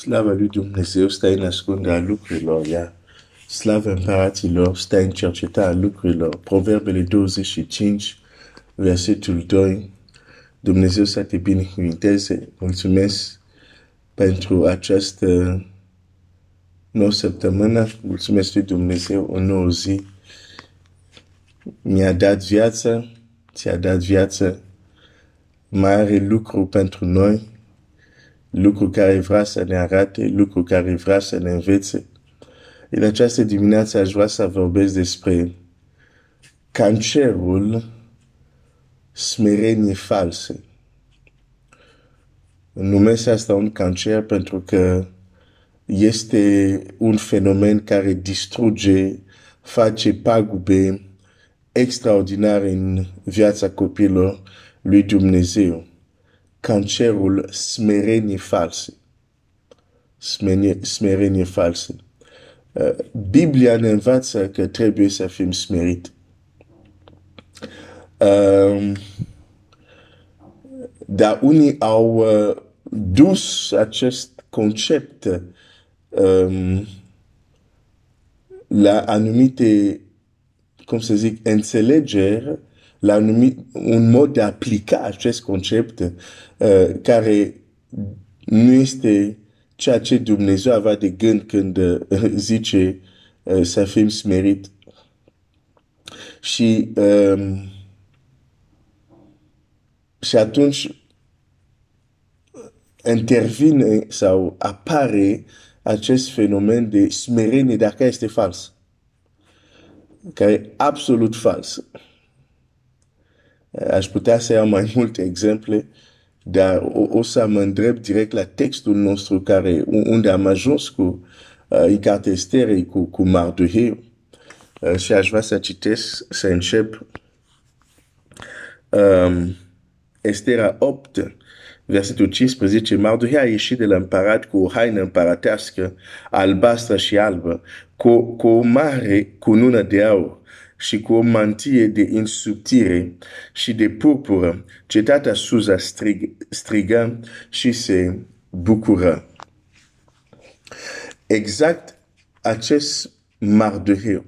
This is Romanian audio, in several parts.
Slava lui Dumnezeu stă în ascunderea lucrurilor, iar slava împăraților stă în cercetarea lucrurilor. Proverbele 25, versetul 2. Dumnezeu să te binecuvinteze. Mulțumesc pentru această nouă săptămână. Mulțumesc lui Dumnezeu o nouă zi. Mi-a dat viață, ți-a dat viață. Mai are lucru pentru noi lucru care vrea să ne arate, lucru care vrea să ne învețe. În această dimineață aș vrea să vorbesc despre cancerul smerenie false. Numesc asta un cancer pentru că este un fenomen care distruge, face pagube extraordinare în viața copilor lui Dumnezeu cancerul smerenie false. Smerenie, smerenie false. Uh, Biblia ne învață că trebuie să fim smerit. Um, dar unii au uh, dus acest concept um, la anumite, cum să zic, înțelegeri la un, un mod de a aplica acest concept uh, care nu este ceea ce Dumnezeu avea de gând când uh, zice uh, să fim smerit. Și, um, și atunci intervine sau apare acest fenomen de smerenie, dar care este fals. Care e absolut fals. Aș putea să iau mai multe exemple, dar o, o să mă îndrept direct la textul nostru care, unde am ajuns cu uh, în cartea Esterei cu, cu Mardoheu. Uh, și aș vrea să citesc, să încep. Um, Estera 8, versetul 15, Mardoheu a ieșit de la împărat cu o haină împăratească, albastră și albă, cu, cu o mare cunună de aur și cu o mantie de insubtire și de purpură, cetatea Suza strig, strigă și se bucură. Exact acest Mardoheu,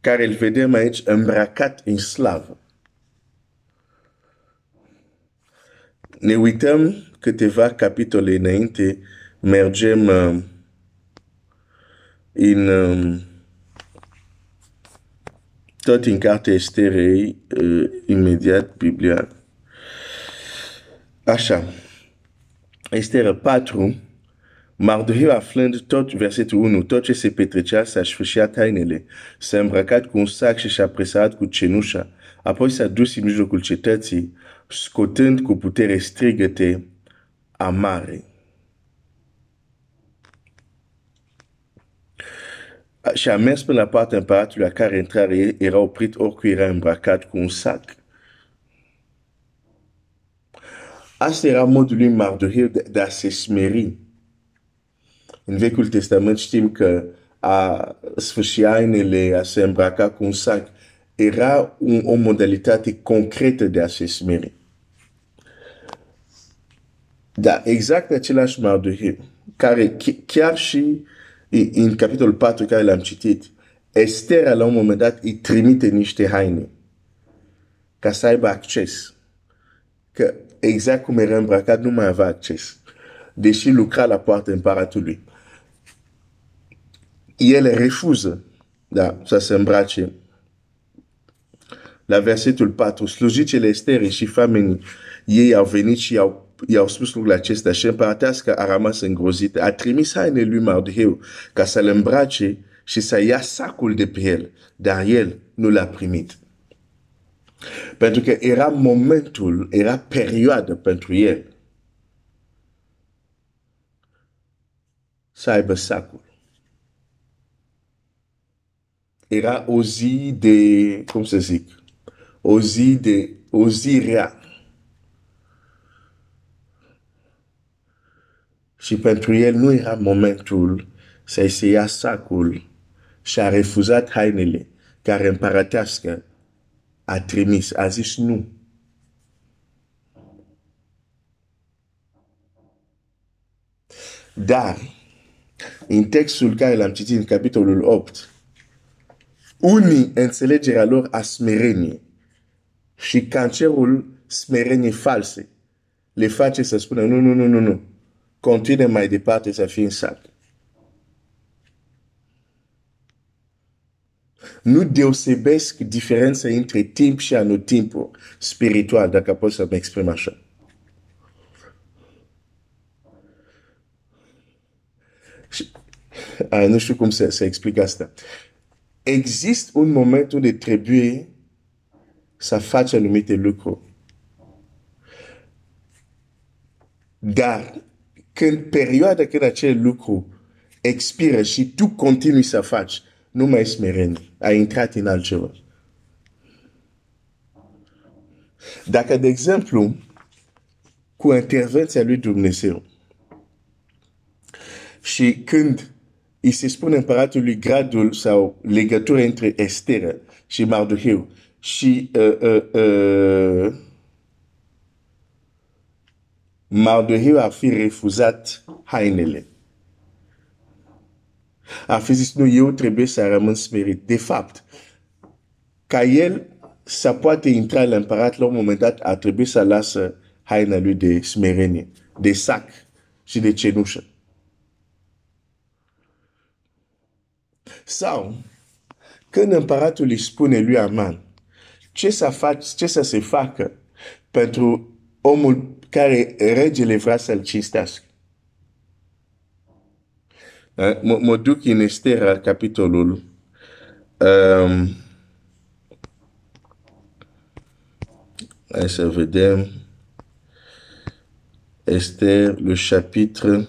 care îl vedem aici îmbrăcat în slavă. Ne uităm câteva capitole înainte, mergem uh, în uh, tot în cartea Esterei, uh, imediat Biblia. Așa. Estera 4, Mardoheu aflând tot versetul 1, tot ce se petrecea s-a sfârșit hainele, s-a îmbrăcat cu un sac și s-a presat cu cenușa, apoi s-a dus în mijlocul cetății, scotând cu putere strigăte amare. Și a mers până la partea împăratului la care intrare era oprit oricui era îmbrăcat cu un sac. Asta era modul lui Mardoheu de, de a se smeri. În Vechiul Testament știm că a sfârși hainele, a se îmbrăca cu un sac, era un, o modalitate concretă de a se smeri. Dar exact același Mardoheu, care chiar și în capitolul 4 care l-am citit, Esther la un moment dat îi trimite niște haine ca să aibă acces. Că exact cum era îmbrăcat, nu mai avea acces. Deși lucra la poarta împăratului. El refuză da, să se îmbrace. La versetul 4, slujicele Esther și famenii ei au venit și au i-au spus lucrul acesta și împăratească a rămas îngrozită. A trimis haine lui Mardheu ca să-l îmbrace și să ia sacul de pe el, dar el nu l-a primit. Pentru că era momentul, era perioada pentru el să aibă sacul. Era o zi de, cum să zic, o zi de, o zi rea. Și pentru el nu era momentul să-i se ia sacul și a refuzat hainele care împărătească a trimis, a zis nu. Dar, în textul care l-am citit în capitolul 8, unii înțelegerea lor a smerenie și cancerul smerenie false le face să spună nu, nu, nu, nu, nu. Continuă mai departe să fii în sac. Nu deosebesc diferența între timp și anotimpul spiritual, dacă pot să mă exprim așa. Și, a, nu știu cum să, să explic asta. Există un moment unde trebuie să faci anumite lucruri. Dar când perioada când acel lucru expiră și tu continui să faci, nu mai smereni, ai intrat în altceva. Dacă, de exemplu, cu intervenția lui Dumnezeu și când îi se spune împăratului gradul sau legătura între Estera și Mardocheu și uh, uh, uh, Mardocheu a fi refuzat hainele. A fi zis, nu, eu trebuie să rămân smerit. De fapt, ca el să poate intra la împărat la un moment dat, a trebuit să lasă haina lui de smerenie, de sac și de cenușă. Sau, când împăratul îi spune lui Aman ce să, fac, ce să se facă pentru omul care regele vrea să-l cinstească. Mă, mă duc în Estera, capitolul um, hai să vedem Esther, le chapitre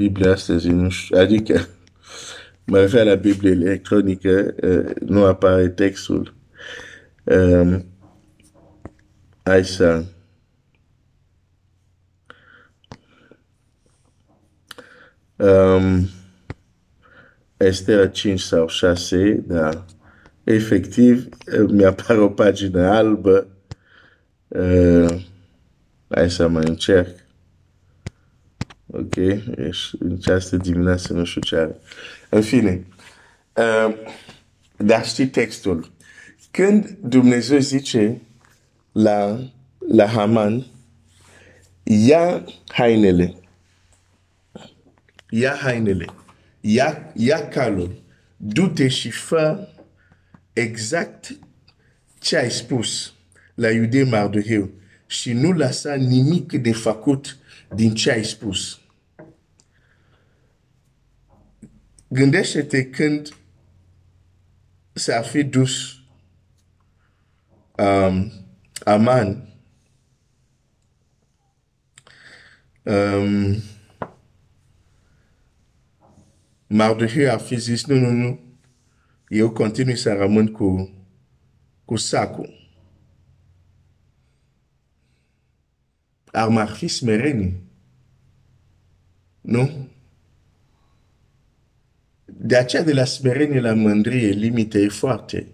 Biblia astăzi, nu știu, adică mă refer la Biblie electronică, uh, nu apare textul. Um, hai să... Um, Estera 5 sau 6, da. Efectiv, mi-apare o pagină albă. Uh, hai să mai încerc. Ok? Ești în această dimineață nu știu ce are. În fine, uh, dar știi textul. Când Dumnezeu zice la, la Haman, ia hainele, ia hainele, ia, ia calul, du-te și fă exact ce ai spus la iudei Mardoheu și nu lăsa nimic de făcut din ce ai spus. Gândește-te când s-a fi dus um, Aman um, Mardocheu a fi zis, nu, nu, nu, eu continui să rămân cu, cu sacul. Ar mai fi smerenie. Nu? De aceea de la smerenie la mândrie, limite e foarte.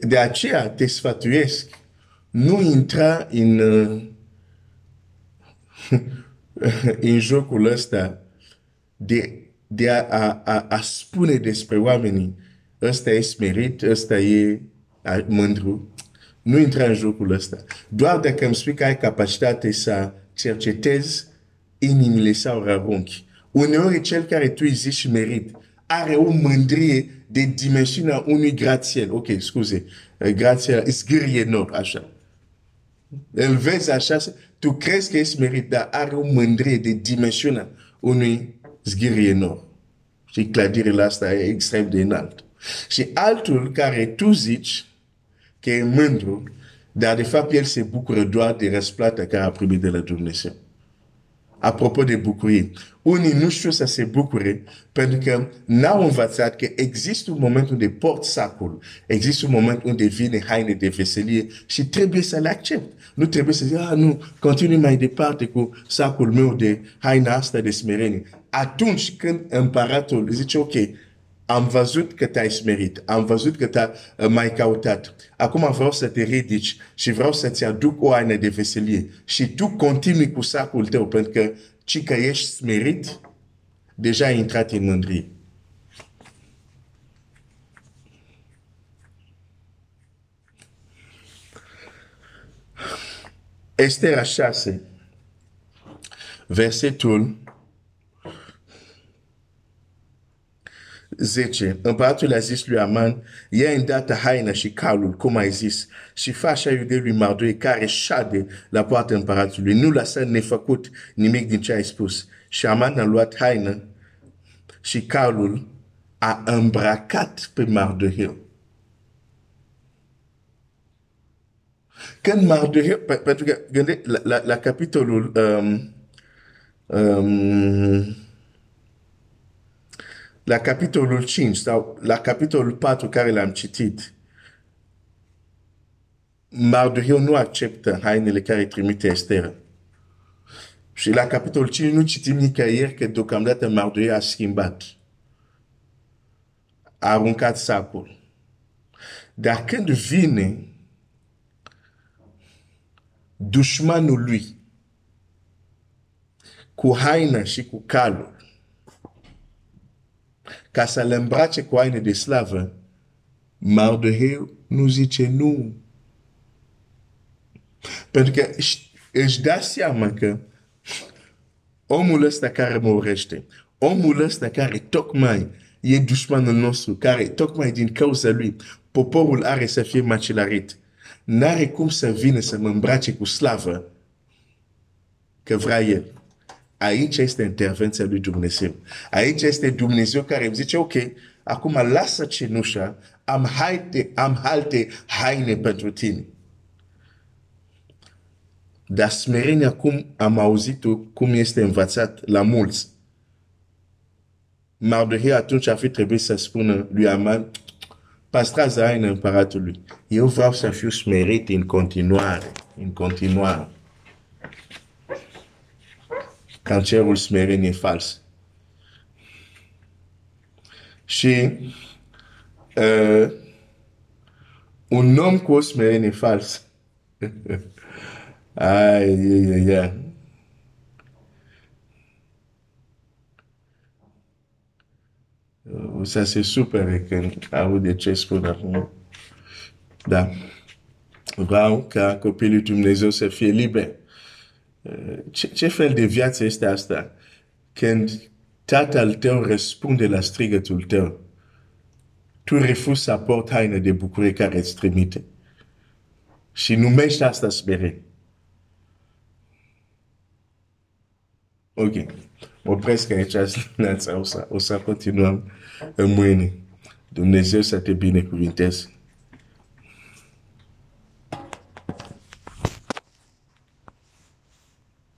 De aceea te sfătuiesc, nu intra în, în jocul ăsta de, de a, a, a, a spune despre oamenii ăsta e smerit, ăsta e mândru. Nu intra în jocul ăsta. Doar dacă îmi spui că ai capacitate să cercetezi inimile sau rarunchi uneori cel care tu îi zici merit are o mândrie de dimensiunea unui grațiel. Ok, scuze, grațiel, zgârie nor, așa. Îl vezi așa, tu crezi că ești merit, dar are o mândrie de dimensiunea unui zgârie nor. Și clădirile asta e extrem de înalt. Și altul care tu zici că e mândru, dar de fapt el se bucură doar de răsplata care a primit de la Dumnezeu apropo de bucurie. Unii nu știu să se bucure pentru că n-au învățat că există un moment unde port sacul, există un moment unde vine haine de veselie și trebuie să le accept. Nu trebuie să zic, ah, nu, continui mai departe cu sacul meu de haina asta de smerenie. Atunci când împăratul zice, ok, am văzut că te-ai smerit, am văzut că te-ai uh, mai cautat. Acum vreau să te ridici și vreau să-ți aduc o haină de veselie. Și tu continui cu sacul tău, pentru că ci că ești smerit, deja ai intrat în mândrie. Estera 6, versetul 10. Împăratul a zis lui Aman, ia îndată haina și calul, cum ai zis, și fa așa iudei lui Mardoi care șade la poarta împăratului. Nu lăsa nefăcut nimic din ce ai spus. Și Aman a luat haină și calul a îmbracat pe Mardoheu. Când Mardoheu, pentru că gânde, la, la, la capitolul um, um, la capitolul 5 sau la capitolul 4 care l-am citit, Mardoheu nu acceptă hainele care trimite Esther. Și la capitolul 5 nu citim nicăieri că deocamdată Mardoheu a schimbat. A aruncat sacul. Dar când vine dușmanul lui cu haina și cu calul ca să le îmbrace cu haine de slavă, Mardoheu nu zice nu. Pentru că își da seama că omul ăsta care mă urește, omul ăsta care tocmai e dușmanul nostru, care tocmai din cauza lui poporul are să fie macilarit, n-are cum să vină să mă îmbrace cu slavă că vrea el. Aici este intervenția lui Dumnezeu. Aici este Dumnezeu care îmi zice, ok, acum lasă cenușa, am, haite, am alte haine pentru tine. Dar smerenia, cum am auzit-o, cum este învățat la mulți. Mardohei atunci ar fi trebuit să spună lui Aman, păstrează haina împăratului. Eu vreau să fiu smerit în continuare, în continuare. Cancerul smerenie e fals. Și uh, un om cu o smerenie fals. ai, ai, ai, ai. O să se supere când aude ce spun acum. Da. Vreau ca copilul Dumnezeu să fie liber. Ce, ce fel de viață este asta? Când tatăl tău răspunde la strigătul tău, tu refuzi să aport haine de bucurie care îți trimite. Și numești asta smerenie. Ok. Mă opresc aici dimineața, o să, o să continuăm în mâine. Dumnezeu să te binecuvinteze.